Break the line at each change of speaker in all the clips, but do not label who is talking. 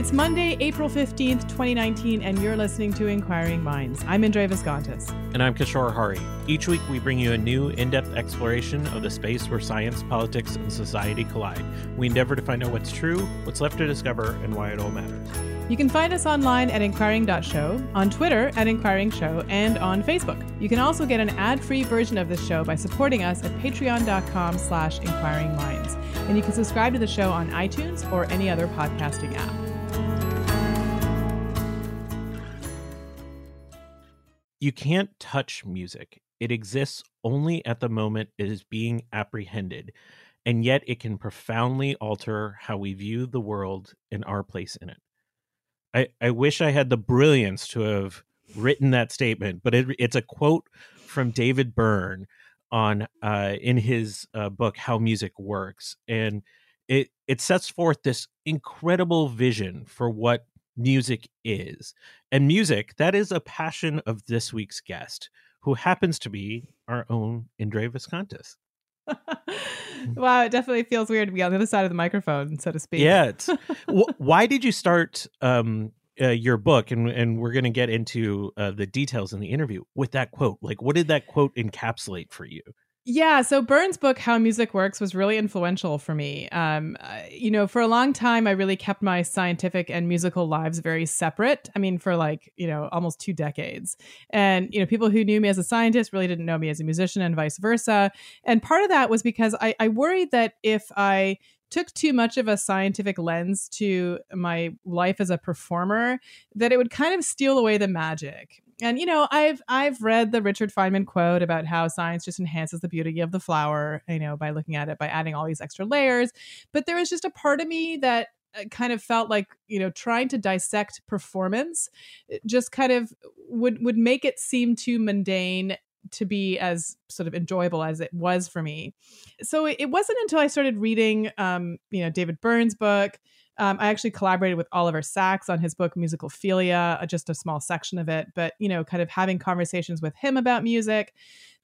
It's Monday, April 15th, 2019, and you're listening to Inquiring Minds. I'm Indre Viskontas.
And I'm Kishore Hari. Each week, we bring you a new, in depth exploration of the space where science, politics, and society collide. We endeavor to find out what's true, what's left to discover, and why it all matters.
You can find us online at inquiring.show, on Twitter at Inquiring Show, and on Facebook. You can also get an ad-free version of this show by supporting us at patreon.com slash inquiringminds. And you can subscribe to the show on iTunes or any other podcasting app.
You can't touch music. It exists only at the moment it is being apprehended, and yet it can profoundly alter how we view the world and our place in it. I, I wish I had the brilliance to have written that statement, but it, it's a quote from David Byrne on uh, in his uh, book How Music Works, and it it sets forth this incredible vision for what music is. And music, that is a passion of this week's guest, who happens to be our own Indre Viskontas.
wow, it definitely feels weird to be on the other side of the microphone, so to speak.
Yeah. Why did you start um, uh, your book? And, and we're going to get into uh, the details in the interview with that quote. Like, what did that quote encapsulate for you?
Yeah, so Byrne's book "How Music Works" was really influential for me. Um, you know, for a long time, I really kept my scientific and musical lives very separate. I mean, for like you know almost two decades, and you know, people who knew me as a scientist really didn't know me as a musician, and vice versa. And part of that was because I, I worried that if I took too much of a scientific lens to my life as a performer that it would kind of steal away the magic and you know i've i've read the richard feynman quote about how science just enhances the beauty of the flower you know by looking at it by adding all these extra layers but there was just a part of me that uh, kind of felt like you know trying to dissect performance just kind of would would make it seem too mundane to be as sort of enjoyable as it was for me. So it wasn't until I started reading, um, you know, David Byrne's book. Um, I actually collaborated with Oliver Sacks on his book Musicophilia, uh, just a small section of it, but you know, kind of having conversations with him about music,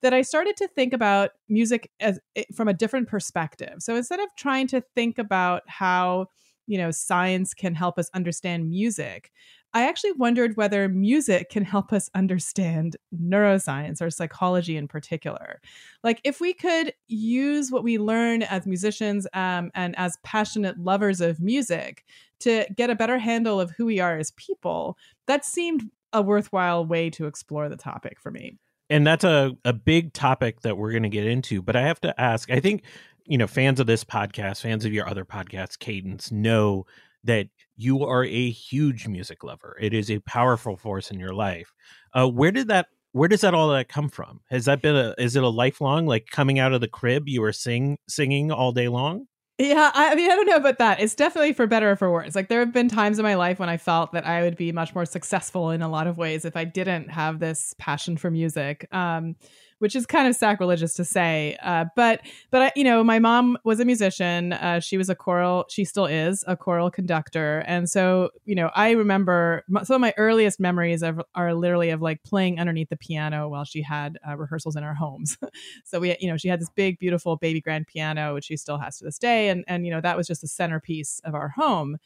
that I started to think about music as eh, from a different perspective. So instead of trying to think about how you know science can help us understand music I actually wondered whether music can help us understand neuroscience or psychology in particular. Like, if we could use what we learn as musicians um, and as passionate lovers of music to get a better handle of who we are as people, that seemed a worthwhile way to explore the topic for me.
And that's a, a big topic that we're going to get into. But I have to ask I think, you know, fans of this podcast, fans of your other podcasts, Cadence, know that you are a huge music lover. It is a powerful force in your life. Uh, where did that? Where does that all that come from? Has that been a? Is it a lifelong like coming out of the crib? You were sing singing all day long.
Yeah, I mean, I don't know about that. It's definitely for better or for worse. Like, there have been times in my life when I felt that I would be much more successful in a lot of ways if I didn't have this passion for music. Um, which is kind of sacrilegious to say. Uh, but but I, you know, my mom was a musician. Uh, she was a choral. She still is a choral conductor, and so you know, I remember some of my earliest memories of, are literally of like playing underneath the piano while she had uh, rehearsals in our homes. so we, you know, she had this big, beautiful baby grand piano, which she still has to this day, and and you know, that was just the centerpiece of our home.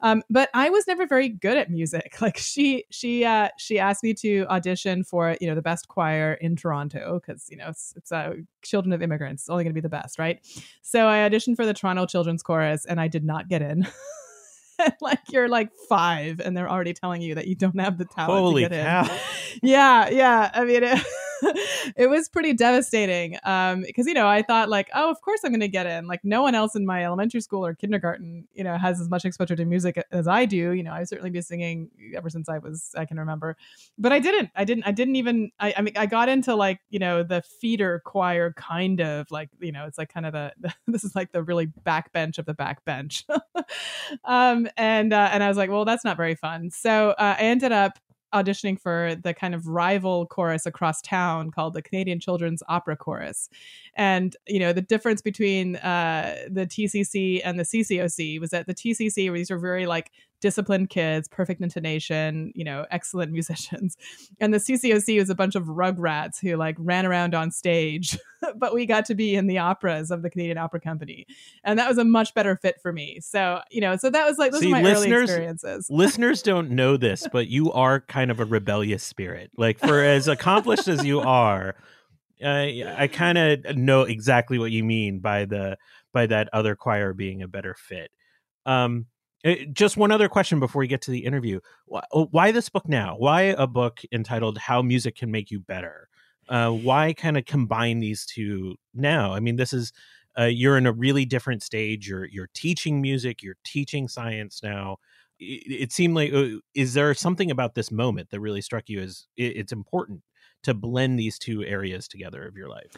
Um, but I was never very good at music. Like she she uh, she asked me to audition for you know the best choir in Toronto because you know it's it's uh, children of immigrants. It's only going to be the best, right? So I auditioned for the Toronto Children's Chorus, and I did not get in. like you're like five, and they're already telling you that you don't have the talent
Holy
to get
cow.
in. Yeah, yeah. I mean. It, it was pretty devastating um because you know i thought like oh of course i'm going to get in. Like no one else in my elementary school or kindergarten you know has as much exposure to music as i do. You know i've certainly been singing ever since i was i can remember. But i didn't i didn't i didn't even i, I mean i got into like you know the feeder choir kind of like you know it's like kind of the, the this is like the really backbench of the backbench. Um and uh, and i was like well that's not very fun. So uh, i ended up auditioning for the kind of rival chorus across town called the Canadian Children's Opera Chorus. And, you know, the difference between uh, the TCC and the CCOC was that the TCC, these were very like disciplined kids, perfect intonation, you know, excellent musicians. And the CCOC was a bunch of rugrats who like ran around on stage, but we got to be in the operas of the Canadian Opera Company. And that was a much better fit for me. So, you know, so that was like, those
See,
are my early experiences.
Listeners don't know this, but you are kind of a rebellious spirit. Like for as accomplished as you are, uh, I kind of know exactly what you mean by the by that other choir being a better fit. Um, just one other question before we get to the interview: Why, why this book now? Why a book entitled "How Music Can Make You Better"? Uh, why kind of combine these two now? I mean, this is uh, you're in a really different stage. You're you're teaching music. You're teaching science now. It, it seemed like uh, is there something about this moment that really struck you as it, it's important to blend these two areas together of your life?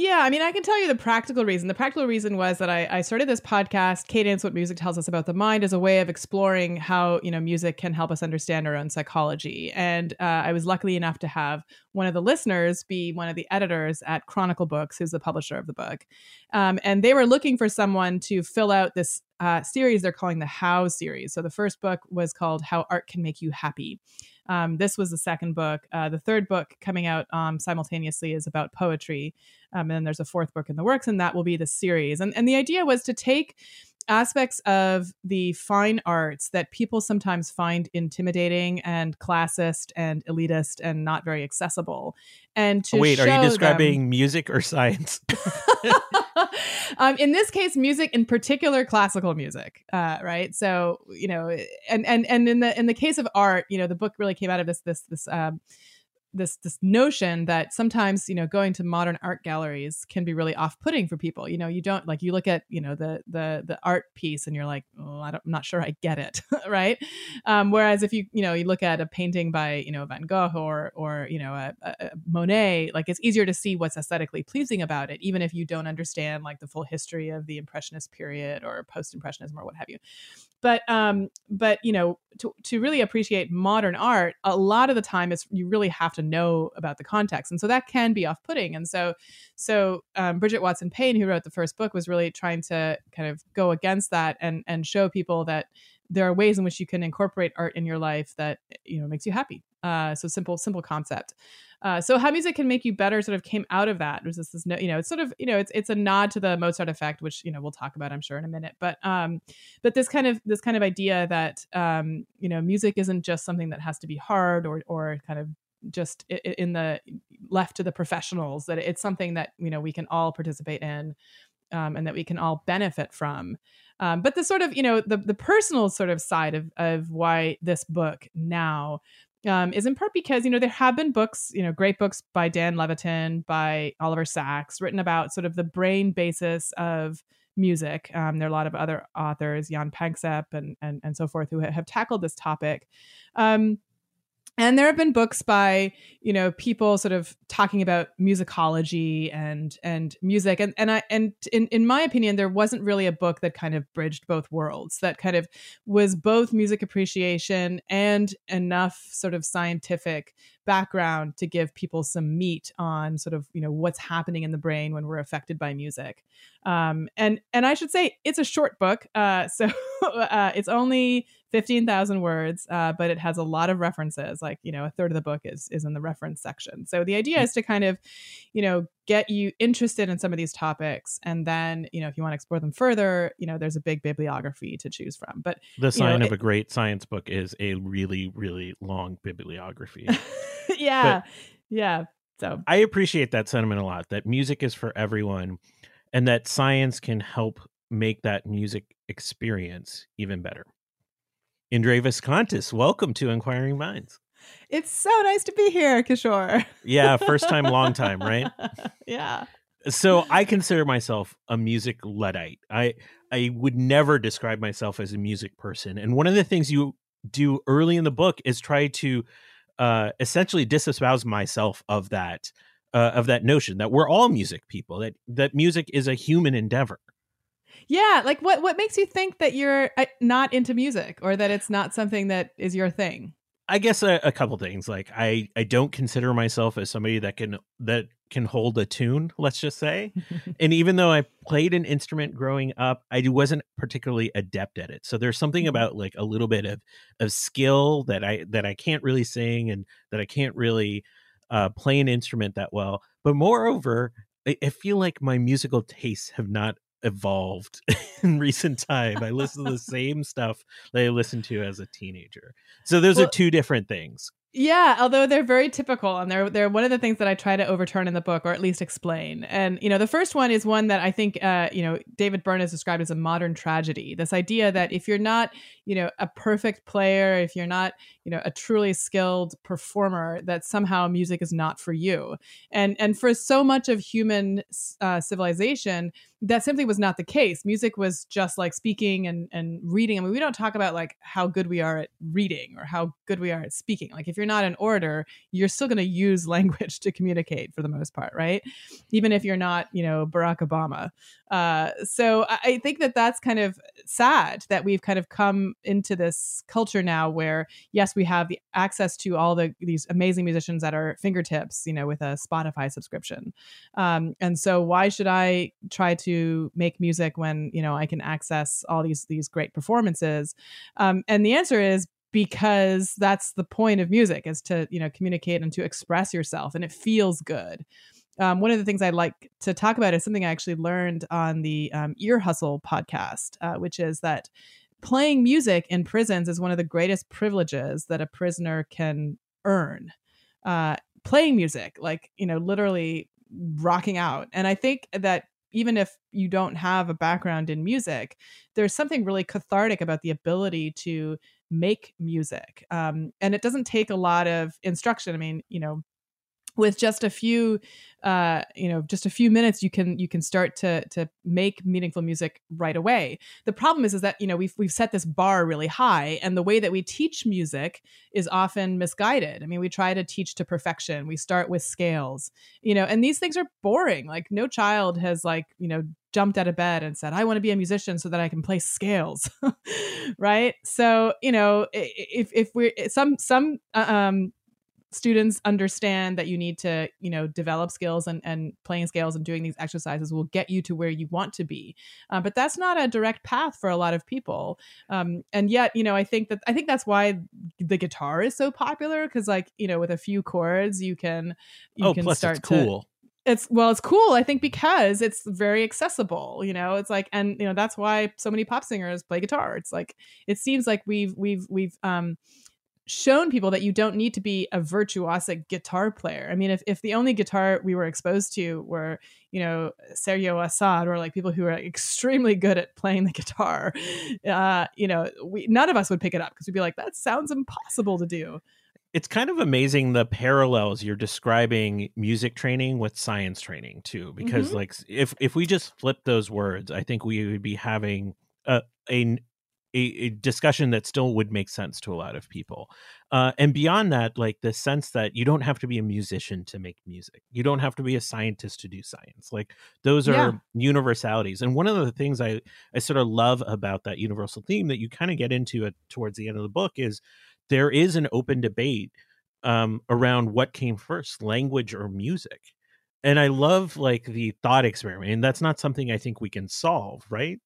Yeah, I mean, I can tell you the practical reason. The practical reason was that I, I started this podcast, Cadence What Music Tells Us About the Mind, as a way of exploring how, you know, music can help us understand our own psychology. And uh, I was lucky enough to have one of the listeners be one of the editors at Chronicle Books, who's the publisher of the book. Um, and they were looking for someone to fill out this uh, series they're calling the How series. So the first book was called How Art Can Make You Happy. Um, this was the second book. Uh, the third book coming out um, simultaneously is about poetry. Um, and then there's a fourth book in the works, and that will be the series. And, and the idea was to take aspects of the fine arts that people sometimes find intimidating and classist and elitist and not very accessible. And to
Wait, are you
show them-
describing music or science?
um, in this case, music, in particular, classical music, uh, right? So you know, and and and in the in the case of art, you know, the book really came out of this this this. Um, this this notion that sometimes you know going to modern art galleries can be really off-putting for people. You know you don't like you look at you know the the the art piece and you're like oh I i'm not sure i get it right? Um, whereas if you you know you look at a painting by you know van gogh or or you know a, a, a monet like it's easier to see what's aesthetically pleasing about it even if you don't understand like the full history of the impressionist period or post-impressionism or what have you. But um but you know to, to really appreciate modern art a lot of the time it's you really have to know about the context and so that can be off-putting and so so um, bridget watson payne who wrote the first book was really trying to kind of go against that and and show people that there are ways in which you can incorporate art in your life that you know makes you happy uh, so simple simple concept uh, so how music can make you better sort of came out of that. There's this, this no, you know, it's sort of, you know, it's it's a nod to the Mozart effect, which you know we'll talk about, I'm sure, in a minute. But um, but this kind of this kind of idea that um, you know, music isn't just something that has to be hard or or kind of just in the left to the professionals. That it's something that you know we can all participate in, um, and that we can all benefit from. Um, but the sort of you know the the personal sort of side of of why this book now um, is in part because you know there have been books, you know, great books by Dan Levitin, by Oliver Sacks, written about sort of the brain basis of music. Um, there are a lot of other authors, Jaak Panksepp and and and so forth, who have tackled this topic. Um, and there have been books by you know people sort of talking about musicology and and music. And and I and in in my opinion there wasn't really a book that kind of bridged both worlds that kind of was both music appreciation and enough sort of scientific background to give people some meat on sort of you know what's happening in the brain when we're affected by music. Um, and and I should say it's a short book uh, so uh, it's only 15,000 words, uh, but it has a lot of references. Like, you know, a third of the book is, is in the reference section. So the idea is to kind of, you know, get you interested in some of these topics. And then, you know, if you want to explore them further, you know, there's a big bibliography to choose from. But
The sign
know,
of
it-
a great science book is a really, really long bibliography.
yeah, yeah. So
I appreciate that sentiment a lot that music is for everyone and that science can help make that music experience even better. Indre Viskontas, welcome to Inquiring Minds.
It's so nice to be here, Kishore.
Yeah, first time, long time, right?
yeah.
So I consider myself a music luddite. I I would never describe myself as a music person. And one of the things you do early in the book is try to uh, essentially disespouse myself of that uh, of that notion that we're all music people. That that music is a human endeavor.
Yeah, like what what makes you think that you're uh, not into music or that it's not something that is your thing?
I guess a, a couple things. Like I I don't consider myself as somebody that can that can hold a tune, let's just say. and even though I played an instrument growing up, I wasn't particularly adept at it. So there's something mm-hmm. about like a little bit of of skill that I that I can't really sing and that I can't really uh, play an instrument that well. But moreover, I, I feel like my musical tastes have not evolved in recent time. I listen to the same stuff that I listened to as a teenager. So those well, are two different things.
Yeah, although they're very typical and they're they're one of the things that I try to overturn in the book or at least explain. And you know, the first one is one that I think uh, you know, David Byrne has described as a modern tragedy. This idea that if you're not, you know, a perfect player, if you're not, you know, a truly skilled performer, that somehow music is not for you. And and for so much of human uh, civilization, that simply was not the case. Music was just like speaking and, and reading. I mean, we don't talk about like how good we are at reading or how good we are at speaking. Like if you're not an orator, you're still going to use language to communicate for the most part, right? Even if you're not, you know, Barack Obama. Uh, so I, think that that's kind of sad that we've kind of come into this culture now where yes, we have the access to all the these amazing musicians at our fingertips, you know, with a Spotify subscription. Um, and so why should I try to make music when you know I can access all these these great performances? Um, and the answer is because that's the point of music is to you know communicate and to express yourself and it feels good um, one of the things I'd like to talk about is something I actually learned on the um, Ear Hustle podcast, uh, which is that playing music in prisons is one of the greatest privileges that a prisoner can earn. Uh, playing music, like, you know, literally rocking out. And I think that even if you don't have a background in music, there's something really cathartic about the ability to make music. Um, and it doesn't take a lot of instruction. I mean, you know, with just a few uh, you know just a few minutes you can you can start to to make meaningful music right away. The problem is is that you know we've we've set this bar really high and the way that we teach music is often misguided. I mean we try to teach to perfection. We start with scales you know and these things are boring. Like no child has like you know jumped out of bed and said i want to be a musician so that i can play scales. Right? So you know if if we're some some uh, um students understand that you need to you know develop skills and, and playing scales and doing these exercises will get you to where you want to be. Uh, but that's not a direct path for a lot of people. Um, and yet you know i think that i think that's why the guitar is so popular because like you know with a few chords you can you
oh,
can
plus
start
it's cool.
To, it's well it's cool i think because it's very accessible you know? It's like and you know that's why so many pop singers play guitar. It's like it seems like we've we've we've um shown people that you don't need to be a virtuosic guitar player. I mean, if, if the only guitar we were exposed to were, you know, Sergio Assad or like people who are extremely good at playing the guitar, uh, you know, we none of us would pick it up because we'd be like, that sounds impossible to do.
It's kind of amazing the parallels you're describing music training with science training too, because mm-hmm. like if if we just flip those words, I think we would be having a, a a, a, discussion that still would make sense to a lot of people. Uh, and beyond that, like the sense that you don't have to be a musician to make music, you don't have to be a scientist to do science. Like those are yeah. universalities. And one of the things I I sort of love about that universal theme that you kind of get into it towards the end of the book is there is an open debate um, around what came first, language or music. And I love like the thought experiment, and that's not something I think we can solve, right?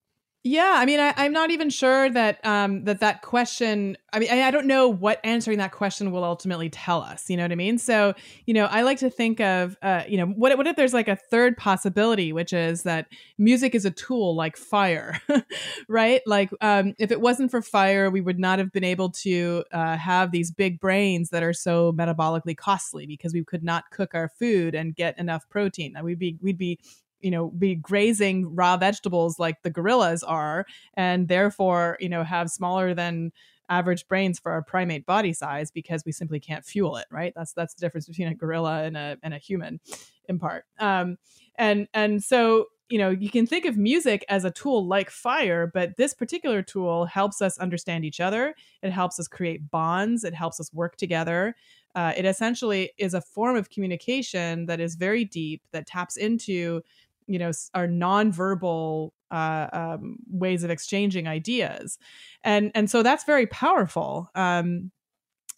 Yeah, I mean, I, am not even sure that um, that that question. I mean, I, I, don't know what answering that question will ultimately tell us. You know what I mean? So, you know, I like to think of, uh, you know, what what if there's like a third possibility, which is that music is a tool like fire, right? Like, um, if it wasn't for fire, we would not have been able to uh, have these big brains that are so metabolically costly because we could not cook our food and get enough protein. We'd be we'd be you know be grazing raw vegetables like the gorillas are and therefore you know have smaller than average brains for our primate body size because we simply can't fuel it right? That's that's the difference between a gorilla and a and a human in part. Um and and so you know you can think of music as a tool like fire but this particular tool helps us understand each other. It helps us create bonds. It helps us work together. Uh, it essentially is a form of communication that is very deep that taps into you know are nonverbal uh, um, ways of exchanging ideas. And and so that's very powerful um,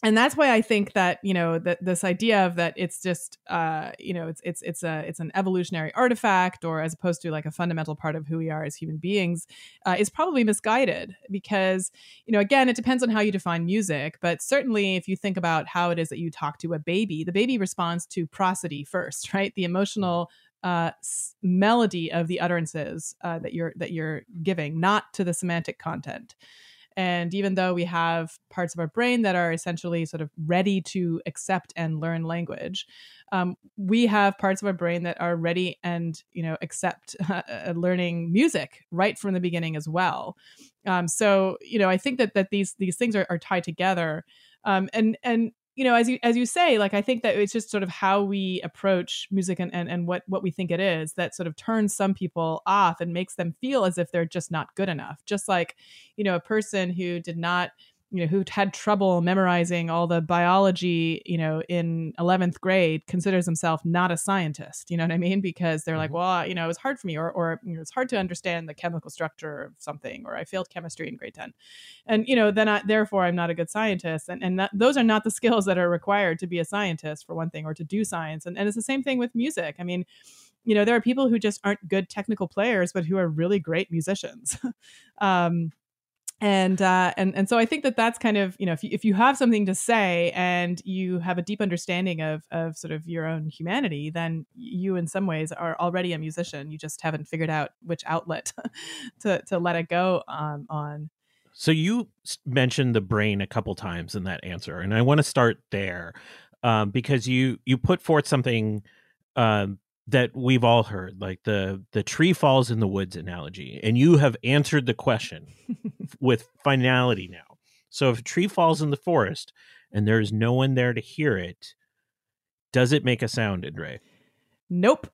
and that's why I think that you know that this idea of that it's just uh, you know it's it's it's a it's an evolutionary artifact or as opposed to like a fundamental part of who we are as human beings uh, is probably misguided because you know again it depends on how you define music but certainly if you think about how it is that you talk to a baby the baby responds to prosody first right? The emotional uh, melody of the utterances uh, that you're that you're giving, not to the semantic content. And even though we have parts of our brain that are essentially sort of ready to accept and learn language, um, we have parts of our brain that are ready and you know accept uh, learning music right from the beginning as well. Um, so you know, I think that that these these things are, are tied together. Um, and and you know, as you as you say, like I think that it's just sort of how we approach music and, and, and what what we think it is that sort of turns some people off and makes them feel as if they're just not good enough. Just like, you know, a person who did not you know, who had trouble memorizing all the biology, you know, in 11th grade considers himself not a scientist. You know what I mean? Because they're mm-hmm. like, well, you know, it was hard for me, or, or you know, it's hard to understand the chemical structure of something, or I failed chemistry in grade 10. And, you know, then I, therefore I'm not a good scientist. And, and that, those are not the skills that are required to be a scientist, for one thing, or to do science. And, and it's the same thing with music. I mean, you know, there are people who just aren't good technical players, but who are really great musicians. um, and uh, and and so I think that that's kind of you know if you, if you have something to say and you have a deep understanding of of sort of your own humanity, then you in some ways are already a musician. You just haven't figured out which outlet to to let it go um, on.
So you mentioned the brain a couple times in that answer, and I want to start there um, because you you put forth something um, that we've all heard like the the tree falls in the woods analogy and you have answered the question with finality now so if a tree falls in the forest and there's no one there to hear it does it make a sound Indre?
nope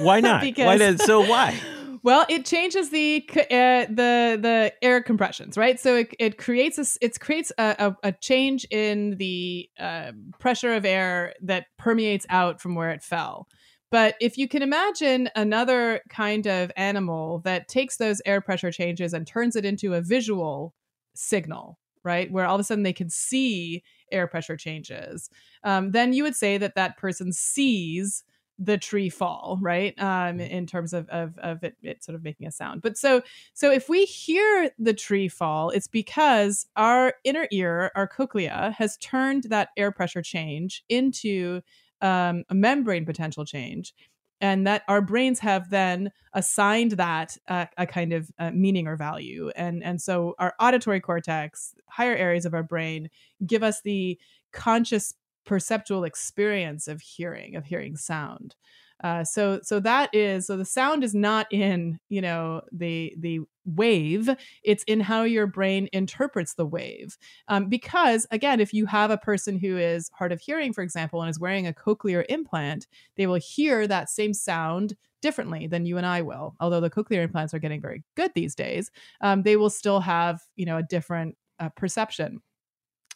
why not because... why does so why
Well, it changes the uh, the the air compressions, right? So it, it creates a it creates a, a, a change in the uh, pressure of air that permeates out from where it fell. But if you can imagine another kind of animal that takes those air pressure changes and turns it into a visual signal, right, where all of a sudden they can see air pressure changes, um, then you would say that that person sees the tree fall right um, mm-hmm. in terms of, of, of it, it, sort of making a sound but so so if we hear the tree fall it's because our inner ear our cochlea has turned that air pressure change into um, a membrane potential change and that our brains have then assigned that uh, a kind of uh, meaning or value. And and so our auditory cortex higher areas of our brain give us the conscious perceptual experience of hearing of hearing sound uh, so so that is so the sound is not in you know the the wave it's in how your brain interprets the wave um, because again if you have a person who is hard of hearing for example and is wearing a cochlear implant they will hear that same sound differently than you and I will. Although the cochlear implants are getting very good these days, um, they will still have you know a different uh, perception.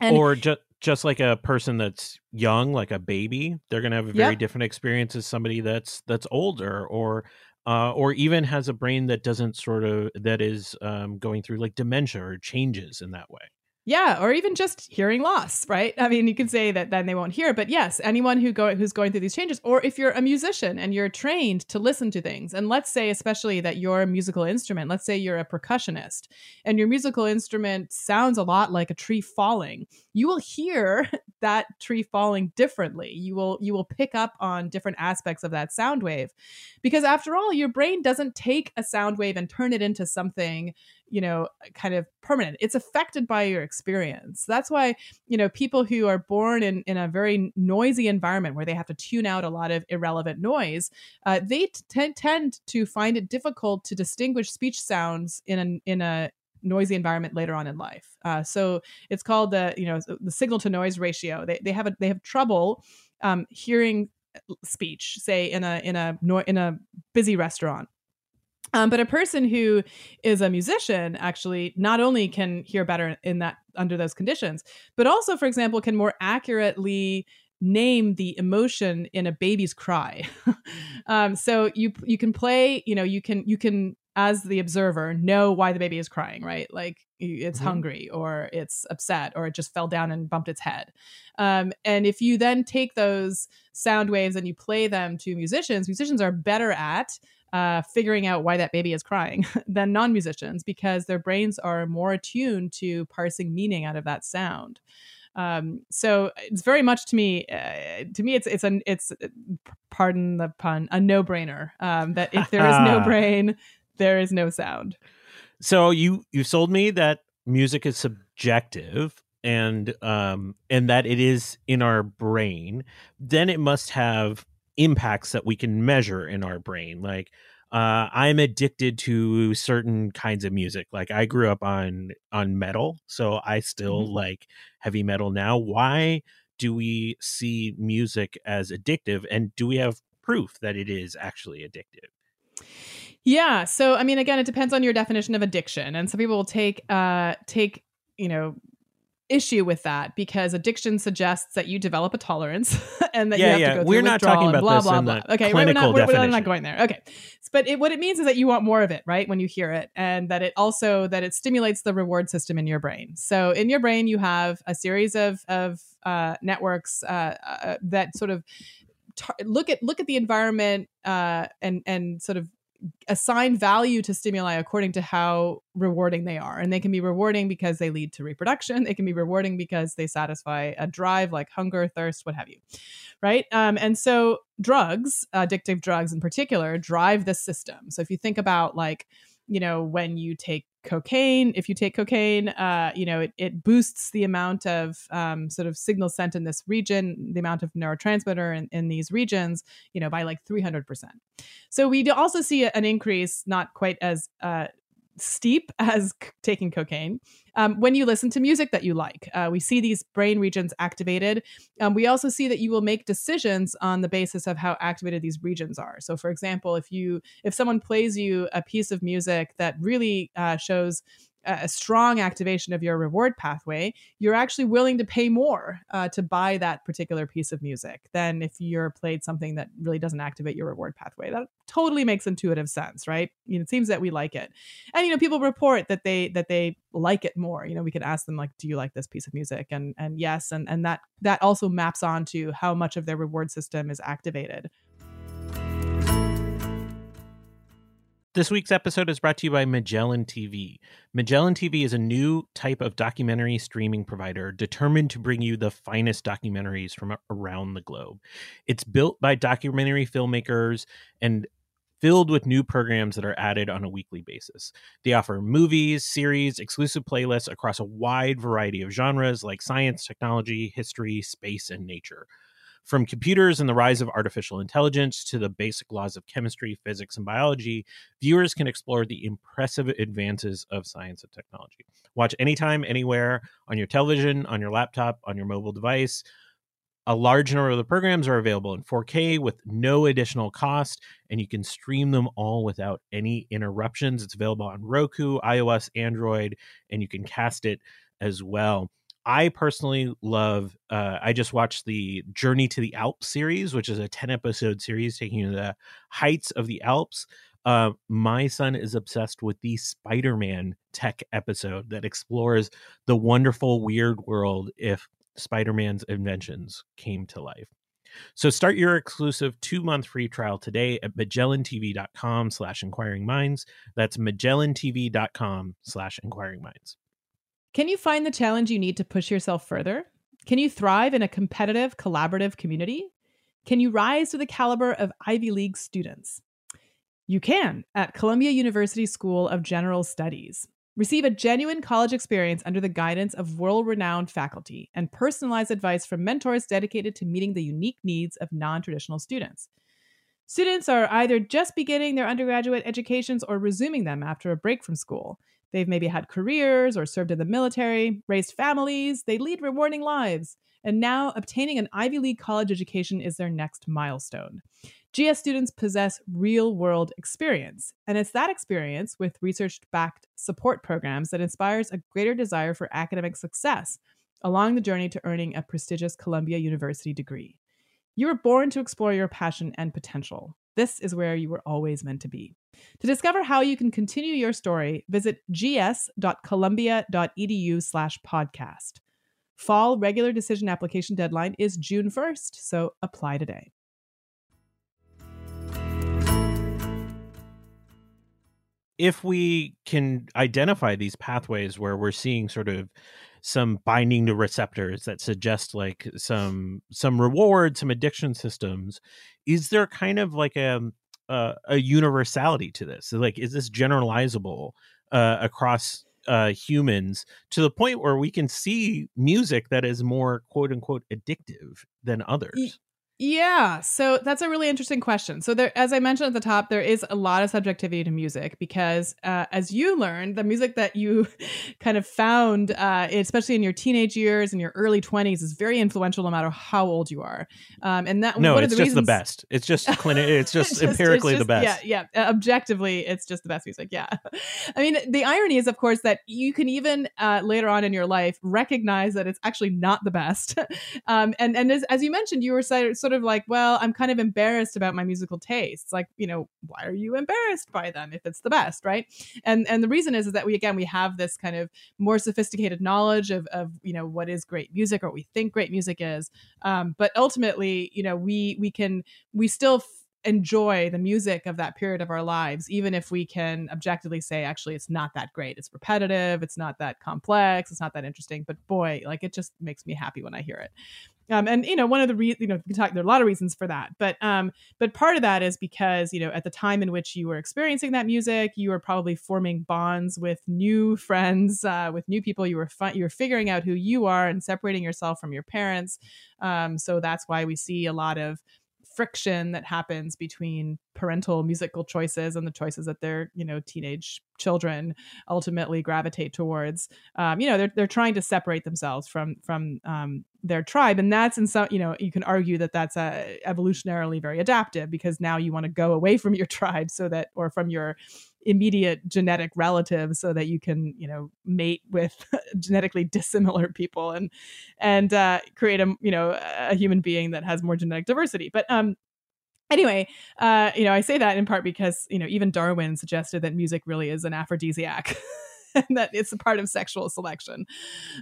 And or just just like a person that's young, like a baby, they're going to have a very different experience as somebody that's that's older, or uh, or even has a brain that doesn't sort of that is um, going through like dementia or changes in that way.
Yeah, or even just hearing loss, right? I mean, you can say that then they won't hear, but yes, anyone who go who's going through these changes, or if you're a musician and you're trained to listen to things, and let's say especially that you're a musical instrument, let's say you're a percussionist, and your musical instrument sounds a lot like a tree falling, you will hear that tree falling differently. You will you will pick up on different aspects of that sound wave, because after all, your brain doesn't take a sound wave and turn it into something you know kind of permanent. It's affected by your experience. That's why you know people who are born in in a very noisy environment where they have to tune out a lot of irrelevant noise uh, they t- tend to find it difficult to distinguish speech sounds in a in a noisy environment later on in life. Uh, so it's called the you know the signal to noise ratio. They, they have a, they have trouble um, hearing speech say in a in a in a busy restaurant um, but a person who is a musician actually not only can hear better in that under those conditions, but also, for example, can more accurately name the emotion in a baby's cry. um, so you you can play, you know, you can you can as the observer know why the baby is crying, right? Like it's mm-hmm. hungry or it's upset or it just fell down and bumped its head. Um, and if you then take those sound waves and you play them to musicians, musicians are better at uh, figuring out why that baby is crying than non musicians because their brains are more attuned to parsing meaning out of that sound. Um, so it's very much to me, uh, to me, it's it's an it's uh, pardon the pun, a no brainer. Um, that if there is no brain, there is no sound.
So you you sold me that music is subjective and um and that it is in our brain. Then it must have impacts that we can measure in our brain like uh, i'm addicted to certain kinds of music like i grew up on on metal so i still mm-hmm. like heavy metal now why do we see music as addictive and do we have proof that it is actually addictive
yeah so i mean again it depends on your definition of addiction and some people will take uh take you know issue with that because addiction suggests that you develop a tolerance and that
yeah,
you have
yeah.
to go through
we're not talking about
blah
this
blah blah. Okay,
we're
not
we're,
we're, not going there. Okay, but it, what it means is that you want more of it, right? When you hear it, and that it also that it stimulates the reward system in your brain. So in your brain, you have a series of of uh, networks uh, uh, that sort of tar- look at look at the environment uh, and and sort of assign value to stimuli according to how rewarding they are. And they can be rewarding because they lead to reproduction. They can be rewarding because they satisfy a drive like hunger, thirst, what have you. Right. Um, and so drugs, addictive drugs in particular, drive this system. So if you think about like, you know, when you take cocaine, if you take cocaine, uh, you know, it, it boosts the amount of um, sort of signal sent in this region, the amount of neurotransmitter in, in these regions, you know, by like 300%. So we also see an increase, not quite as uh, steep as c- taking cocaine. Um, when you listen to music that you like, uh, we see these brain regions activated. Um, we also see that you will make decisions on the basis of how activated these regions are. So, for example, if you if someone plays you a piece of music that really uh, shows a strong activation of your reward pathway, you're actually willing to pay more uh, to buy that particular piece of music than if you're played something that really doesn't activate your reward pathway. That totally makes intuitive sense, right? You know, it seems that we like it, and you know, people report that they that they like it more. You know, we could ask them like, "Do you like this piece of music?" and and yes, and and that that also maps onto how much of their reward system is activated.
This week's episode is brought to you by Magellan TV. Magellan TV is a new type of documentary streaming provider determined to bring you the finest documentaries from around the globe. It's built by documentary filmmakers and filled with new programs that are added on a weekly basis. They offer movies, series, exclusive playlists across a wide variety of genres like science, technology, history, space, and nature. From computers and the rise of artificial intelligence to the basic laws of chemistry, physics, and biology, viewers can explore the impressive advances of science and technology. Watch anytime, anywhere, on your television, on your laptop, on your mobile device. A large number of the programs are available in 4K with no additional cost, and you can stream them all without any interruptions. It's available on Roku, iOS, Android, and you can cast it as well. I personally love. Uh, I just watched the Journey to the Alps series, which is a ten episode series taking you to the heights of the Alps. Uh, my son is obsessed with the Spider Man tech episode that explores the wonderful, weird world if Spider Man's inventions came to life. So start your exclusive two-month free trial today at magellantv.com slash inquiring minds. That's magellantv.com slash inquiring minds.
Can you find the challenge you need to push yourself further? Can you thrive in a competitive, collaborative community? Can you rise to the caliber of Ivy League students? You can at Columbia University School of General Studies. Receive a genuine college experience under the guidance of world renowned faculty and personalized advice from mentors dedicated to meeting the unique needs of non traditional students. Students are either just beginning their undergraduate educations or resuming them after a break from school. They've maybe had careers or served in the military, raised families, they lead rewarding lives, and now obtaining an Ivy League college education is their next milestone. GS students possess real world experience, and it's that experience with research backed support programs that inspires a greater desire for academic success along the journey to earning a prestigious Columbia University degree. You were born to explore your passion and potential. This is where you were always meant to be. To discover how you can continue your story, visit gs.columbia.edu slash podcast. Fall regular decision application deadline is June 1st, so apply today.
if we can identify these pathways where we're seeing sort of some binding to receptors that suggest like some some reward some addiction systems. Is there kind of like a a, a universality to this? Like is this generalizable uh, across uh, humans to the point where we can see music that is more quote unquote addictive than others
yeah, so that's a really interesting question. So there, as I mentioned at the top, there is a lot of subjectivity to music because, uh, as you learned, the music that you kind of found, uh, especially in your teenage years and your early twenties, is very influential no matter how old you are. Um, and that
no,
one
it's
of the
just
reasons,
the best. It's just clini- It's just,
It's just-
empirically
it's
the best.
Yeah, yeah. Uh, objectively, it's just the best music. Yeah. I mean, the irony is, of course, that you can even uh, later on in your life recognize that it's actually not the best. um, and and as, as you mentioned, you were sort sort of like, well, I'm kind of embarrassed about my musical tastes. Like, you know, why are you embarrassed by them if it's the best, right? And and the reason is is that we again we have this kind of more sophisticated knowledge of of you know what is great music or what we think great music is. Um, but ultimately, you know, we we can we still f- enjoy the music of that period of our lives even if we can objectively say actually it's not that great it's repetitive it's not that complex it's not that interesting but boy like it just makes me happy when i hear it um, and you know one of the re- you know talk there are a lot of reasons for that but um but part of that is because you know at the time in which you were experiencing that music you were probably forming bonds with new friends uh, with new people. You were you were figuring out who you are and separating yourself from your parents. Um, so that's why we see a lot of friction that happens between parental musical choices and the choices that their you know teenage children ultimately gravitate towards. Um, you know they're, they're trying to separate themselves from from um, their tribe and that's in some you know you can argue that that's uh, evolutionarily very adaptive because now you want to go away from your tribe so that or from your immediate genetic relatives so that you can you know mate with genetically dissimilar people and and uh, create a you know a human being that has more genetic diversity. But um anyway uh you know i say that in part because you know even darwin suggested that music really is an aphrodisiac that it's a part of sexual selection.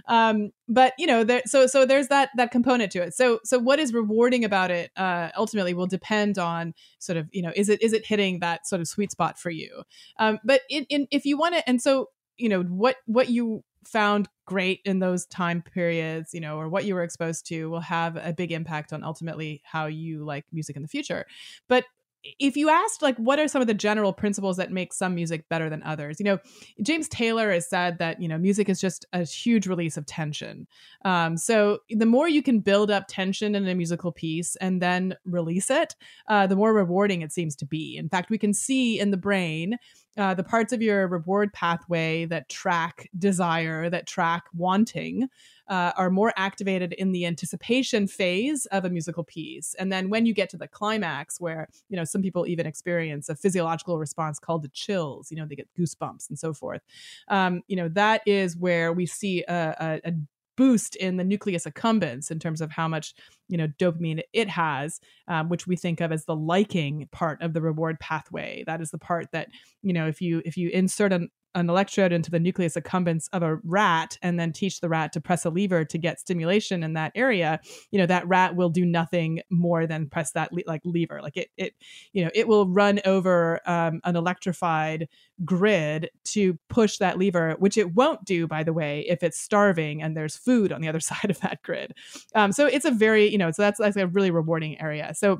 Um but you know there so so there's that that component to it. So so what is rewarding about it uh ultimately will depend on sort of you know is it is it hitting that sort of sweet spot for you? Um but in, in if you want to and so you know what what you found great in those time periods you know or what you were exposed to will have a big impact on ultimately how you like music in the future. But if you asked like what are some of the general principles that make some music better than others? You know james taylor has said that you know music is just a huge release of tension. Um, so the more you can build up tension in a musical piece and then release it uh, the more rewarding it seems to be. In fact we can see in the brain uh, the parts of your reward pathway that track desire that track wanting uh, are more activated in the anticipation phase of a musical piece. And then when you get to the climax, where, you know, some people even experience a physiological response called the chills, you know, they get goosebumps and so forth. Um, you know, that is where we see a, a, a boost in the nucleus accumbens in terms of how much you know dopamine it has um, which we think of as the liking part of the reward pathway. That is the part that you know if you if you insert an, an electrode into the nucleus accumbens of a rat and then teach the rat to press a lever to get stimulation in that area you know that rat will do nothing more than press that le- like lever. Like it it you know it will run over um, an electrified grid to push that lever which it won't do by the way if it's starving and there's food on the other side of that grid. Um, so it's a very you know so that's that's a really rewarding area so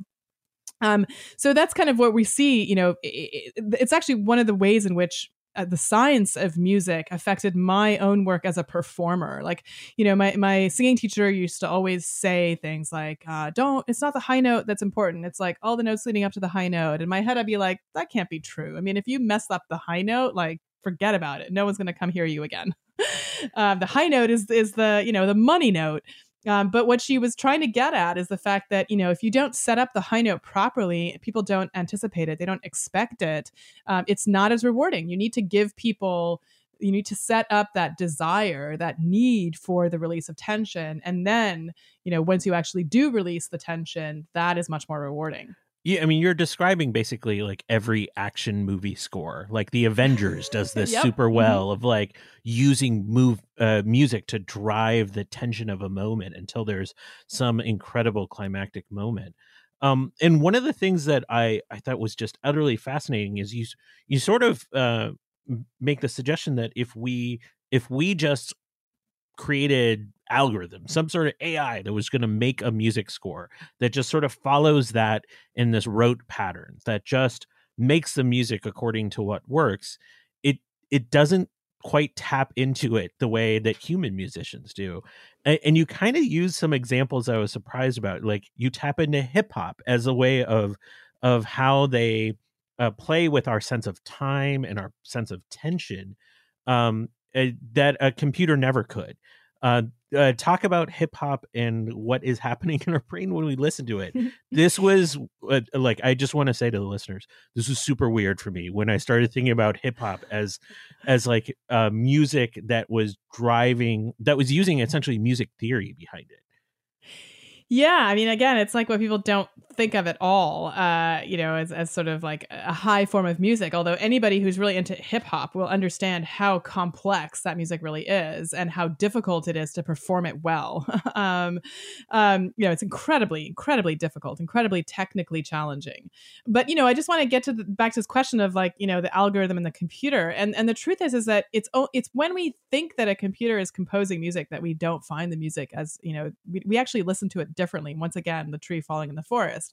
um, so that's kind of what we see. You know, it, it's actually one of the ways in which uh, the science of music affected my own work as a performer. Like, you know, my my singing teacher used to always say things like, uh, "Don't. It's not the high note that's important. It's like all the notes leading up to the high note." In my head, I'd be like, "That can't be true. I mean, if you mess up the high note, like, forget about it. No one's going to come hear you again." uh, the high note is is the you know the money note um, but what she was trying to get at is the fact that you know if you don't set up the high note properly, people don't anticipate it, they don't expect it. Um, it's not as rewarding. You need to give people you need to set up that desire that need for the release of tension and then you know once you actually do release the tension that is much more rewarding
yeah, I mean, you're describing basically like every action movie score. Like the Avengers does this yep. super mm-hmm. well mm-hmm. of like using move uh, music to drive the tension of a moment until there's some incredible climactic moment. Um, and one of the things that I I thought was just utterly fascinating is you you sort of uh, make the suggestion that if we if we just created algorithm, some sort of AI that was going to make a music score that just sort of follows that in this rote pattern that just makes the music according to what works. It it doesn't quite tap into it the way that human musicians do. And, and you kind of use some examples I was surprised about. Like you tap into hip hop as a way of of how they uh, play with our sense of time and our sense of tension. Um, uh, that a computer never could. Uh, uh, talk about hip hop and what is happening in our brain when we listen to it. this was uh, like I just want to say to the listeners, this was super weird for me when I started thinking about hip hop as as like uh, music that was driving that was using essentially music theory behind it.
Yeah, I mean, again, it's like what people don't think of at all, uh, you know, as, as sort of like a high form of music. Although anybody who's really into hip hop will understand how complex that music really is and how difficult it is to perform it well. um, um, you know, it's incredibly, incredibly difficult, incredibly technically challenging. But you know, I just want to get to the, back to this question of like, you know, the algorithm and the computer. And and the truth is, is that it's it's when we think that a computer is composing music that we don't find the music as you know we, we actually listen to it differently. Once again, the tree falling in the forest.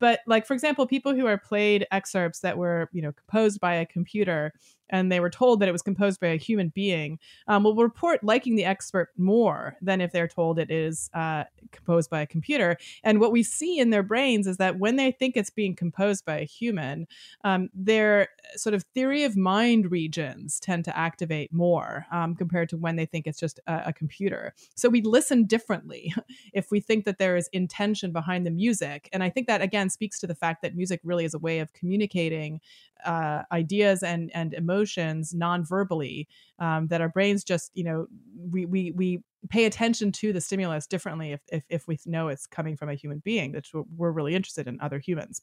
But like for example, people who are played excerpts that were you know composed by a computer and they were told that it was composed by a human being, um, will report liking the expert more than if they're told it is uh, composed by a computer. And what we see in their brains is that when they think it's being composed by a human, um, their sort of theory of mind regions tend to activate more um, compared to when they think it's just a, a computer. So we listen differently if we think that there is intention behind the music. And I think that again speaks to the fact that music really is a way of communicating uh, ideas and and emotions non-verbally um, that our brains just you know we we we pay attention to the stimulus differently if, if if we know it's coming from a human being that we're really interested in other humans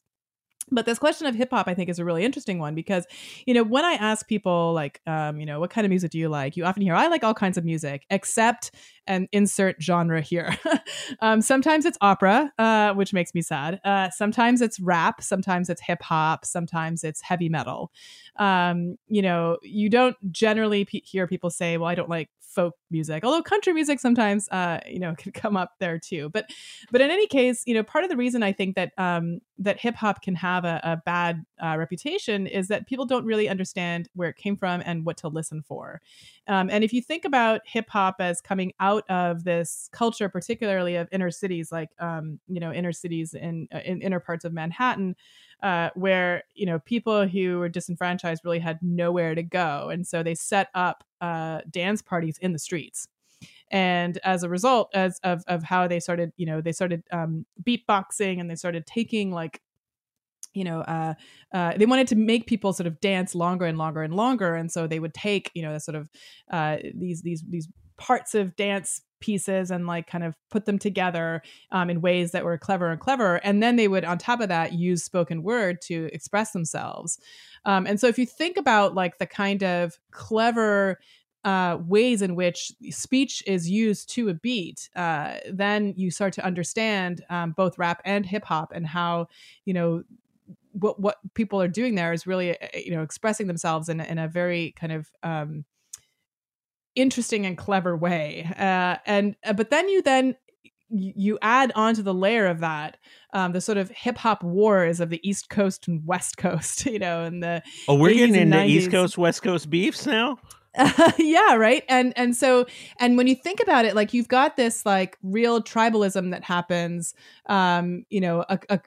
but this question of hip hop, I think, is a really interesting one because, you know, when I ask people, like, um, you know, what kind of music do you like? You often hear, I like all kinds of music, except and insert genre here. um, sometimes it's opera, uh, which makes me sad. Uh, sometimes it's rap. Sometimes it's hip hop. Sometimes it's heavy metal. Um, you know, you don't generally hear people say, well, I don't like folk music although country music sometimes uh you know can come up there too but but in any case you know part of the reason i think that um that hip hop can have a, a bad uh, reputation is that people don't really understand where it came from and what to listen for um, and if you think about hip hop as coming out of this culture particularly of inner cities like um you know inner cities in uh, in inner parts of manhattan uh, where you know people who were disenfranchised really had nowhere to go, and so they set up uh, dance parties in the streets. And as a result, as of of how they started, you know, they started um, beatboxing and they started taking like you know, uh, uh, they wanted to make people sort of dance longer and longer and longer, and so they would take, you know, sort of uh, these these these parts of dance pieces and like kind of put them together um, in ways that were clever and clever and then they would on top of that use spoken word to express themselves. Um, and so if you think about like the kind of clever uh, ways in which speech is used to a beat, uh, then you start to understand um, both rap and hip hop and how you know what what people are doing there is really uh, you know expressing themselves in in a very kind of um, interesting and clever way. Uh, and uh, but then you then you add onto the layer of that um, the sort of hip hop wars of the East Coast and West Coast, you know, and the
oh, we're getting into 90s. East Coast West Coast beefs now.
yeah, right. And and so and when you think about it, like you've got this like real tribalism that happens, um, you know, a, a,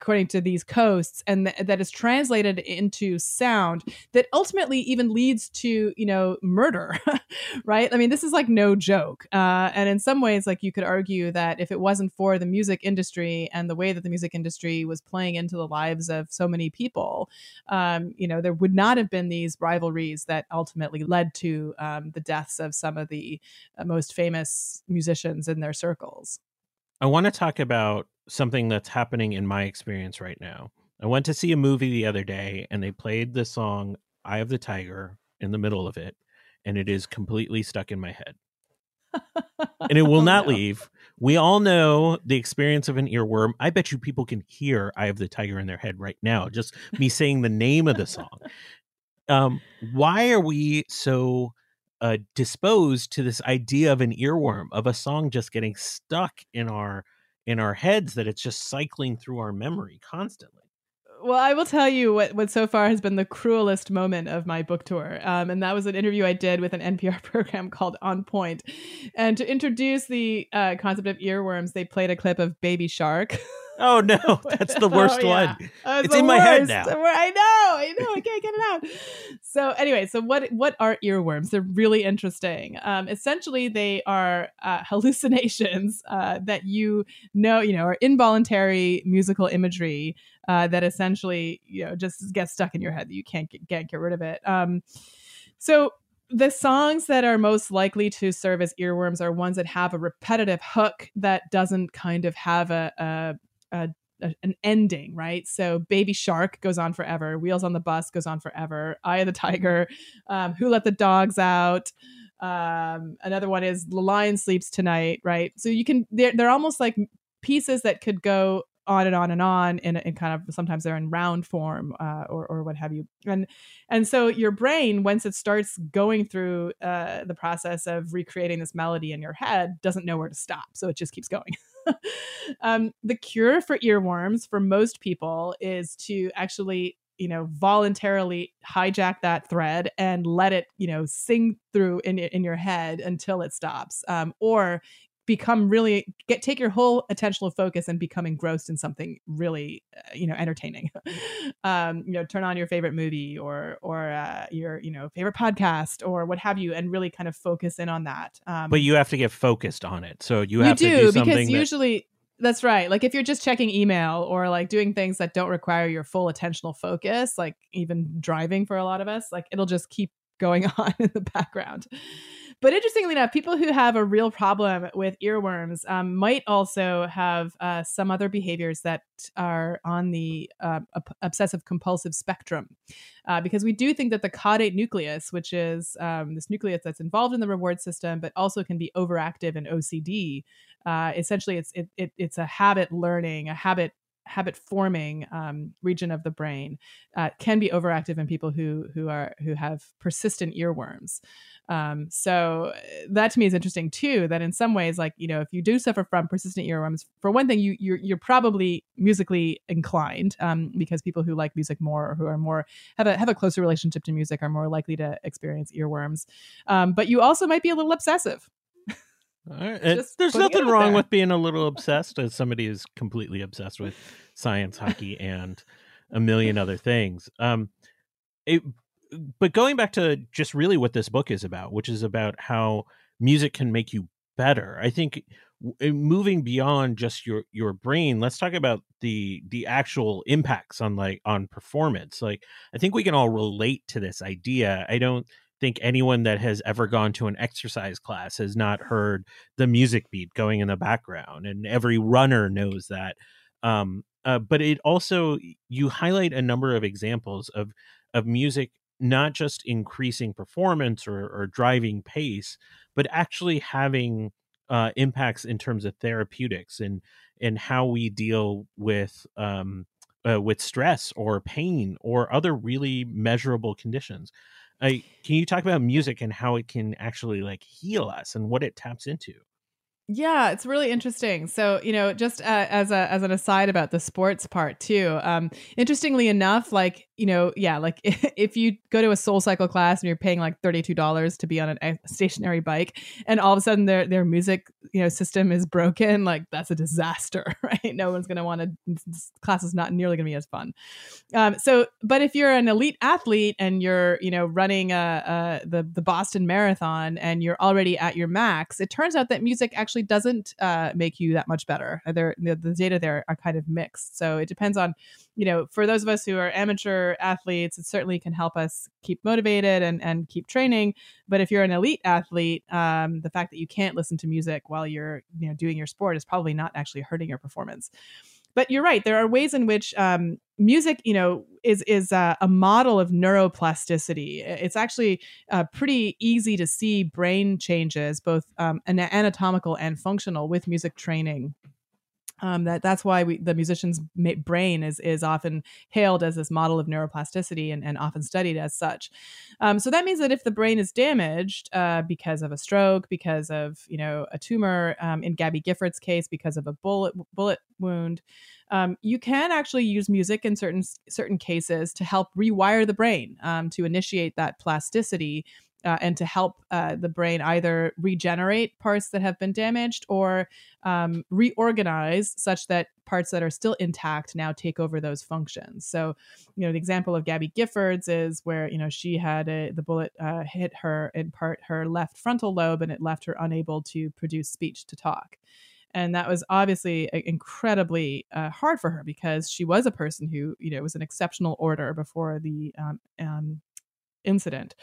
according to these coasts, and th- that is translated into sound that ultimately even leads to you know murder, right? I mean, this is like no joke. Uh, and in some ways, like you could argue that if it wasn't for the music industry and the way that the music industry was playing into the lives of so many people, um, you know, there would not have been these rivalries that ultimately led to um, the deaths of some of the uh, most famous musicians in their circles.
I want to talk about something that's happening in my experience right now. I went to see a movie the other day and they played the song Eye of the Tiger in the middle of it, and it is completely stuck in my head. and it will oh, not no. leave. We all know the experience of an earworm. I bet you people can hear Eye of the Tiger in their head right now, just me saying the name of the song um, why are we so uh, disposed to this idea of an earworm of a song just getting stuck in our in our heads that it's just cycling through our memory constantly
well, I will tell you what, what so far has been the cruelest moment of my book tour. Um, and that was an interview I did with an NPR program called On Point. And to introduce the uh, concept of earworms, they played a clip of Baby Shark.
Oh no, that's the worst oh, yeah. one. Oh, it's in my head now.
I know, I know, I can't get it out. So anyway, so what what are earworms? They're really interesting. Um, essentially, they are uh, hallucinations uh, that you know, you know, are involuntary musical imagery uh, that essentially, you know, just gets stuck in your head that you can't get, get, get rid of it. Um, so the songs that are most likely to serve as earworms are ones that have a repetitive hook that doesn't kind of have a, a a, a, an ending, right? So Baby Shark goes on forever. Wheels on the Bus goes on forever. Eye of the Tiger. Um, Who Let the Dogs Out? Um, another one is The Lion Sleeps Tonight, right? So you can they're they're almost like pieces that could go on and on and on in, in kind of sometimes they're in round form uh, or, or what have you and and so your brain once it starts going through uh, the process of recreating this melody in your head doesn't know where to stop so it just keeps going um, the cure for earworms for most people is to actually you know voluntarily hijack that thread and let it you know sing through in in your head until it stops. Um, or become really get take your whole attentional focus and become engrossed in something really uh, you know entertaining um you know turn on your favorite movie or or uh, your you know favorite podcast or what have you and really kind of focus in on that um
but you have to get focused on it so you have you do, to do
because
that...
usually that's right. Like if you're just checking email or like doing things that don't require your full attentional focus, like even driving for a lot of us, like it'll just keep going on in the background. But interestingly enough, people who have a real problem with earworms um, might also have uh, some other behaviors that are on the uh, obsessive compulsive spectrum. Uh, because we do think that the caudate nucleus, which is um, this nucleus that's involved in the reward system, but also can be overactive in OCD, uh, essentially it's it, it, it's a habit learning, a habit habit forming um, region of the brain uh, can be overactive in people who who are who have persistent earworms. Um, so uh, that to me is interesting too. That in some ways, like you know, if you do suffer from persistent earworms, for one thing, you you're, you're probably musically inclined um, because people who like music more or who are more have a have a closer relationship to music are more likely to experience earworms. Um, but you also might be a little obsessive.
There's nothing wrong there. with being a little obsessed as somebody who's completely obsessed with science, hockey, and a million other things. Um, it, but going back to just really what this book is about, which is about how music can make you better. I think moving beyond just your your brain let's talk about the the actual impacts on like on performance like i think we can all relate to this idea i don't think anyone that has ever gone to an exercise class has not heard the music beat going in the background, and every runner knows that. Um, uh, but it also you highlight a number of examples of of music not just increasing performance or, or driving pace, but actually having uh, impacts in terms of therapeutics and and how we deal with um, uh, with stress or pain or other really measurable conditions. Can you talk about music and how it can actually like heal us and what it taps into?
Yeah, it's really interesting. So, you know, just uh, as a as an aside about the sports part too. Um, interestingly enough, like you know, yeah, like if you go to a Soul Cycle class and you're paying like thirty two dollars to be on a stationary bike, and all of a sudden their their music you know system is broken, like that's a disaster, right? No one's going to want to. Class is not nearly going to be as fun. Um, so, but if you're an elite athlete and you're you know running a, a the the Boston Marathon and you're already at your max, it turns out that music actually actually doesn't uh, make you that much better. Uh, there, the, the data there are kind of mixed. So it depends on, you know, for those of us who are amateur athletes, it certainly can help us keep motivated and, and keep training. But if you're an elite athlete, um, the fact that you can't listen to music while you're, you know, doing your sport is probably not actually hurting your performance but you're right there are ways in which um, music you know is is a, a, model of neuroplasticity. It's actually uh, pretty easy to see brain changes both um, anatomical and functional with music training um, that that's why we, the musician's brain is is often hailed as this model of neuroplasticity and, and often studied as such. Um, so that means that if the brain is damaged uh, because of a stroke, because of you know a tumor, um, in Gabby Giffords' case, because of a bullet bullet wound, um, you can actually use music in certain certain cases to help rewire the brain um, to initiate that plasticity uh, and to help uh, the brain either regenerate parts that have been damaged or um, reorganize such that parts that are still intact now take over those functions. So, you know, the example of Gabby Giffords is where you know she had a, the bullet uh, hit her in part her left frontal lobe and it left her unable to produce speech to talk and that was obviously incredibly uh, hard for her because she was a person who you know was an exceptional order before the um, um, incident.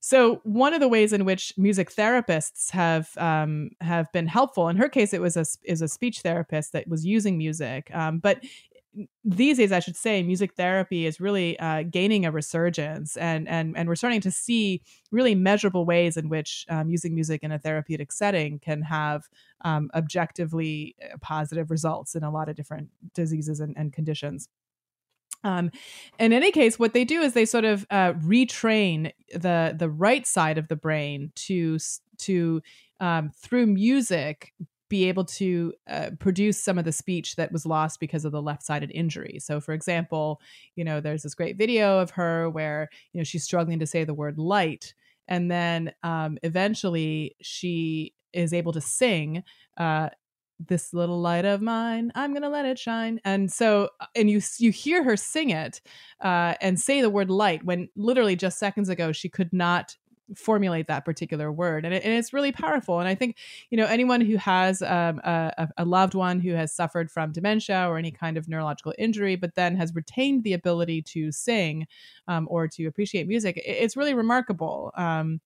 So one of the ways in which music therapists have um, have been helpful, in her case, it was a is a speech therapist that was using music, um, but these days, I should say, music therapy is really uh, gaining a resurgence, and and and we're starting to see really measurable ways in which um, using music in a therapeutic setting can have um, objectively uh, positive results in a lot of different diseases and, and conditions. Um, in any case, what they do is they sort of uh, retrain the the right side of the brain to to um, through music be able to uh, produce some of the speech that was lost because of the left-sided injury. So, for example, you know, there's this great video of her where you know she's struggling to say the word light, and then um, eventually she is able to sing uh, this little light of mine i'm gonna let it shine and so uh, and you you hear her sing it uh, and say the word light when literally just seconds ago she could not formulate that particular word and, it, and it's really powerful and i think you know anyone who has um, a, a, loved one who has suffered from dementia or any kind of neurological injury but then has retained the ability to sing um, or to appreciate music it, it's really remarkable um,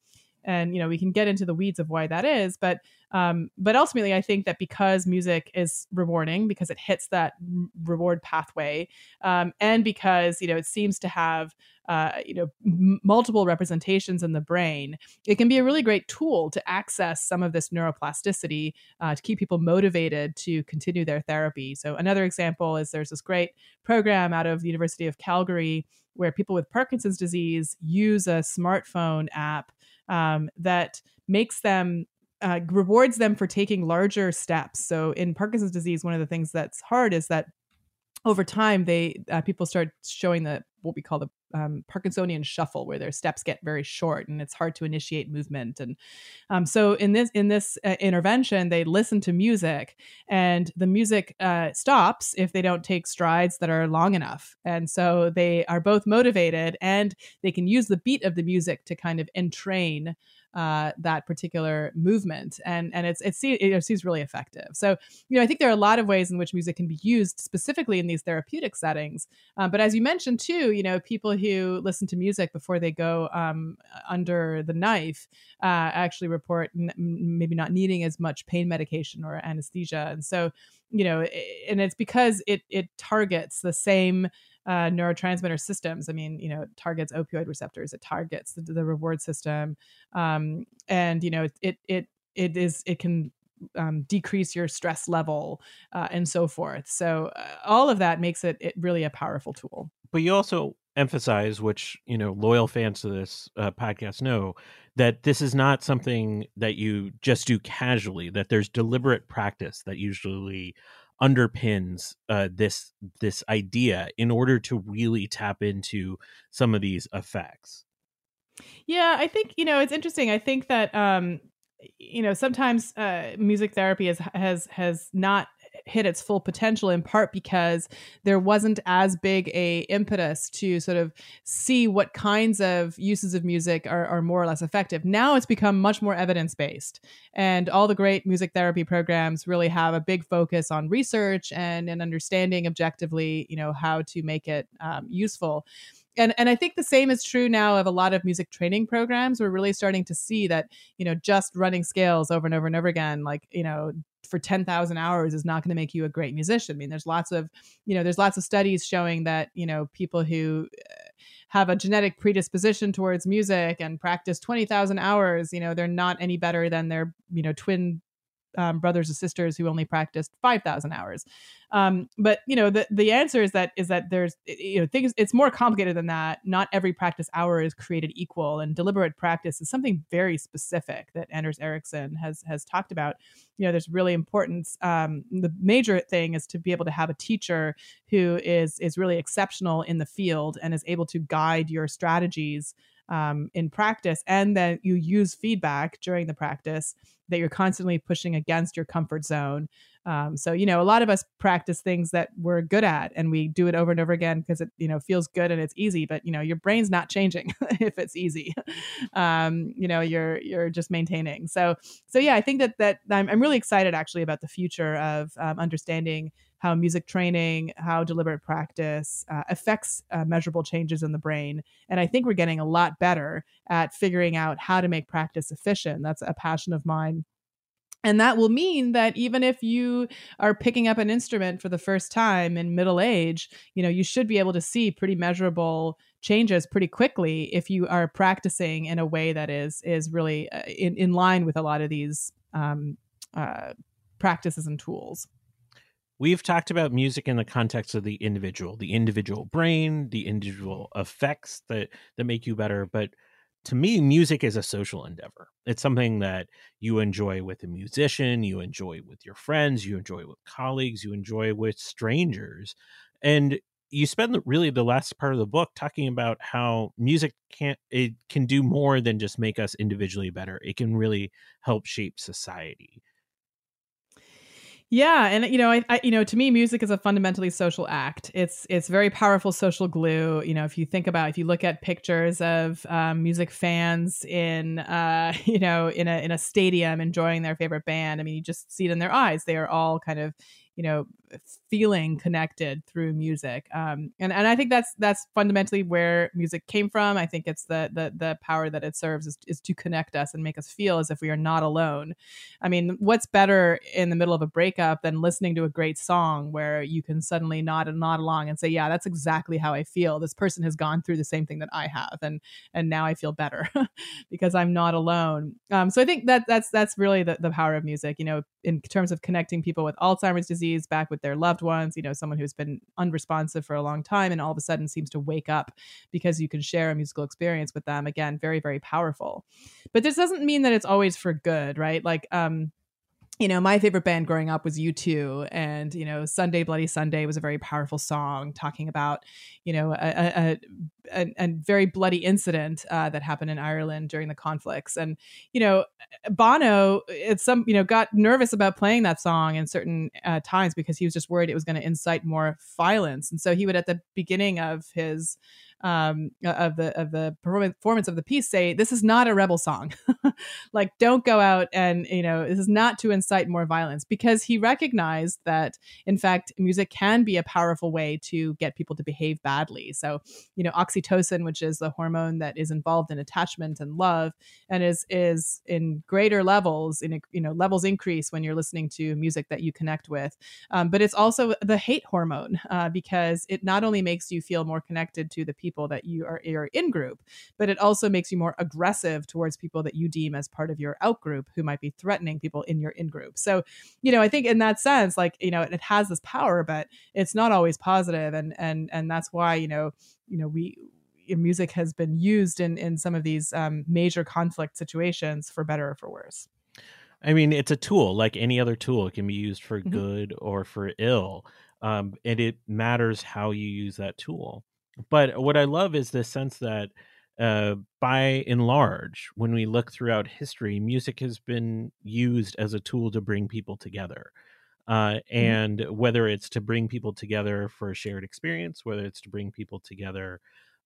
and you know we can get into the weeds of why that is but um, but ultimately i think that because music is rewarding because it hits that reward pathway um, and because you know it seems to have uh, you know m- multiple representations in the brain it can be a really great tool to access some of this neuroplasticity uh, to keep people motivated to continue their therapy. So another example is there's this great program out of the university of calgary where people with parkinson's disease use a smartphone app um, that makes them uh, rewards them for taking larger steps. So in Parkinson's disease, one of the things that's hard is that over time they uh, people start showing the what we call the um, Parkinsonian shuffle, where their steps get very short and it's hard to initiate movement. And um, so in this in this uh, intervention, they listen to music, and the music uh, stops if they don't take strides that are long enough. And so they are both motivated and they can use the beat of the music to kind of entrain uh, that particular movement, and and it's it seems really effective. So you know, I think there are a lot of ways in which music can be used specifically in these therapeutic settings. Uh, but as you mentioned too, you know, people who listen to music before they go um, under the knife uh, actually report n- maybe not needing as much pain medication or anesthesia, and so you know, and it's because it it targets the same uh, neurotransmitter systems. I mean, you know, it targets opioid receptors, it targets the, the reward system, um, and you know, it it it is it can um, decrease your stress level uh, and so forth. So uh, all of that makes it, it really a powerful tool.
But you also emphasize, which you know, loyal fans to this uh, podcast know, that this is not something that you just do casually. That there's deliberate practice that usually underpins uh, this this idea in order to really tap into some of these effects.
Yeah, I think you know it's interesting. I think that um, you know sometimes uh, music therapy has has has not hit its full potential in part because there wasn't as big a impetus to sort of see what kinds of uses of music are, are more or less effective now it's become much more evidence based and all the great music therapy programs really have a big focus on research and, and understanding objectively you know how to make it um, useful and and I think the same is true now of a lot of music training programs. We're really starting to see that you know just running scales over and over and over again, like you know for 10,000 hours is not going to make you a great musician. I mean, there's lots of, you know, there's lots of studies showing that, you know, people who uh, have a genetic predisposition towards music and practice 20,000 hours, you know, they're not any better than their, you know, twin um, brothers and sisters who only practiced 5000 hours. Um, but you know the, the answer is that is that there's you know things it's more complicated than that. Not every practice hour is created equal and deliberate practice is something very specific that anders ericsson has has talked about. You know there's really importance um, the major thing is to be able to have a teacher who is is really exceptional in the field and is able to guide your strategies um, in practice and that you use feedback during the practice that you're constantly pushing against your comfort zone um, so you know a lot of us practice things that we're good at and we do it over and over again because it you know feels good and it's easy but you know your brain's not changing if it's easy um, you know you're you're just maintaining so so yeah i think that that i'm, I'm really excited actually about the future of um, understanding how music training, how deliberate practice uh, affects uh, measurable changes in the brain. And I think we're getting a lot better at figuring out how to make practice efficient. That's a passion of mine. And that will mean that even if you are picking up an instrument for the first time in middle age, you know, you should be able to see pretty measurable changes pretty quickly if you are practicing in a way that is is really uh, in, in line with a lot of these um, uh, practices and tools.
We've talked about music in the context of the individual the individual brain the individual effects that that make you better but to me music is a social endeavor. It's something that you enjoy with a musician you enjoy with your friends you enjoy with colleagues you enjoy with strangers and you spend really the last part of the book talking about how music can't it can do more than just make us individually better. It can really help shape society
yeah, and you know, I, I, you know, to me, music is a fundamentally social act. It's it's very powerful social glue. You know, if you think about, if you look at pictures of um, music fans in, uh, you know, in a in a stadium enjoying their favorite band, I mean, you just see it in their eyes. They are all kind of you know feeling connected through music um, and and I think that's that's fundamentally where music came from. I think it's the the the power that it serves is, is to connect us and make us feel as if we are not alone. I mean what's better in the middle of a breakup than listening to a great song where you can suddenly nod and nod along and say yeah that's exactly how I feel. This person has gone through the same thing that I have and and now I feel better because I'm not alone. Um, so I think that that's that's really the, the power of music you know in terms of connecting people with Alzheimer's disease back with their loved ones, you know, someone who's been unresponsive for a long time and all of a sudden seems to wake up because you can share a musical experience with them. Again, very, very powerful. But this doesn't mean that it's always for good, right? Like, um, you know, my favorite band growing up was U2, and you know, Sunday Bloody Sunday was a very powerful song talking about, you know, a, a, a, a very bloody incident uh, that happened in Ireland during the conflicts, and you know, Bono, it's some, you know, got nervous about playing that song in certain uh, times because he was just worried it was going to incite more violence, and so he would at the beginning of his um, of the of the performance of the piece say this is not a rebel song like don't go out and you know this is not to incite more violence because he recognized that in fact music can be a powerful way to get people to behave badly. So you know oxytocin which is the hormone that is involved in attachment and love and is is in greater levels in you know levels increase when you're listening to music that you connect with. Um, but it's also the hate hormone uh, because it not only makes you feel more connected to the people that you are, are in group but it also makes you more aggressive towards people that you deem as part of your out group who might be threatening people in your in group so you know i think in that sense like you know it, has this power but it's not always positive and and and that's why you know you know we music has been used in in some of these um, major conflict situations for better or for worse.
I mean, it's a tool like any other tool. It can be used for mm-hmm. good or for ill, um, and it matters how you use that tool. But what I love is the sense that, uh, by and large, when we look throughout history, music has been used as a tool to bring people together. Uh, mm-hmm. and mm-hmm. whether it's to bring people together for a shared experience, whether it's to bring people together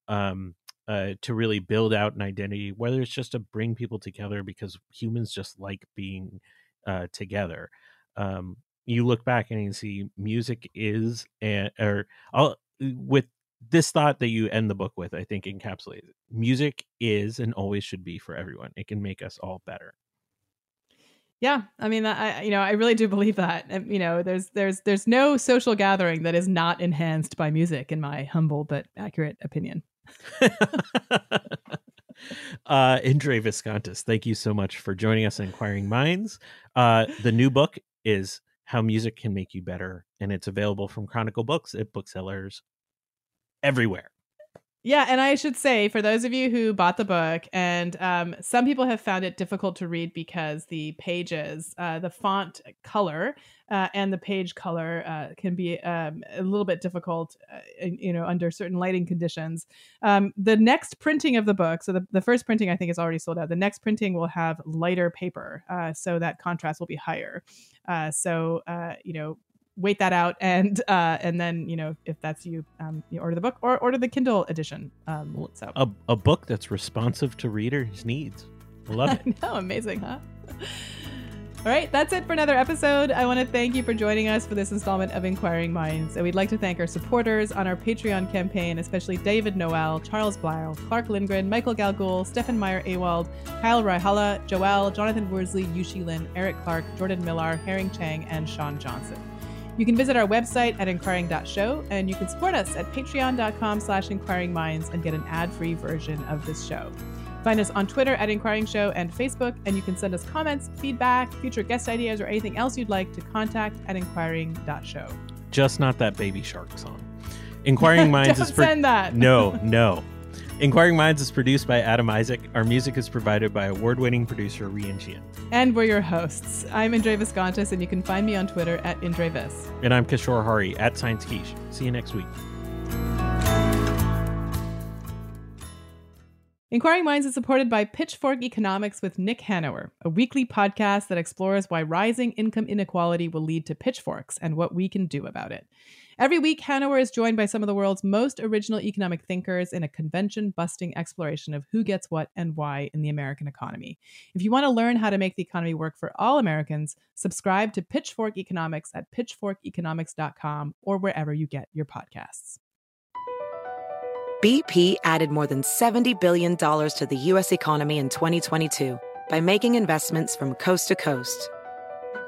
um, uh, to really build out an identity, whether it's just to bring people together because humans just like being uh, together. Um, you look back and you see music is, and or I'll, with this thought that you end the book with, I think encapsulates music is and always should be for everyone. It can make us all better.
Yeah, I mean, I you know, I really do believe that. You know, there's there's there's no social gathering that is not enhanced by music, in my humble but accurate opinion.
uh, Indre Viskontas, thank you so much for joining us in Inquiring Minds. Uh, the new book is How Music Can Make You Better, and it's available from Chronicle Books at booksellers everywhere.
Yeah, and I should say for those of you who bought the book, and um, some people have found it difficult to read because the pages, uh, the font color, uh, and the page color uh, can be um, a little bit difficult, uh, you know, under certain lighting conditions. Um, the next printing of the book, so the, the first printing I think is already sold out. The next printing will have lighter paper, uh, so that contrast will be higher. Uh, so you know, wait that out and uh and then you know if that's you um you order the book or order the kindle edition um so.
A, a book that's responsive to readers needs. Love it.
no amazing huh? All right that's it for another episode. I want to thank you for joining us for this installment of inquiring minds and we'd like to thank our supporters on our patreon campaign especially david noel charles blyle clark lindgren michael galgul stefan meyer awald kyle Raihala, joel jonathan worsley yushi lin eric clark jordan millar herring chang and sean johnson you can visit our website at inquiring.show and you can support us at patreon.com slash inquiringminds and get an ad-free version of this show. Find us on Twitter at Inquiring Show and Facebook, and you can send us comments, feedback, future guest ideas, or anything else you'd like to contact at inquiring.show.
Just not that Baby Shark song. Inquiring Minds
Don't
is
send that.
No, no. Inquiring Minds is produced by Adam Isaac. Our music is provided by award winning producer Rian Chian.
And we're your hosts. I'm Indre Viskontas, and you can find me on Twitter at IndreVis.
And I'm Kishore Hari at Science Quiche. See you next week.
Inquiring Minds is supported by Pitchfork Economics with Nick Hanauer, a weekly podcast that explores why rising income inequality will lead to pitchforks and what we can do about it. Every week, Hanauer is joined by some of the world's most original economic thinkers in a convention busting exploration of who gets what and why in the American economy. If you want to learn how to make the economy work for all Americans, subscribe to Pitchfork Economics at pitchforkeconomics.com or wherever you get your podcasts.
BP added more than $70 billion to the U.S. economy in 2022 by making investments from coast to coast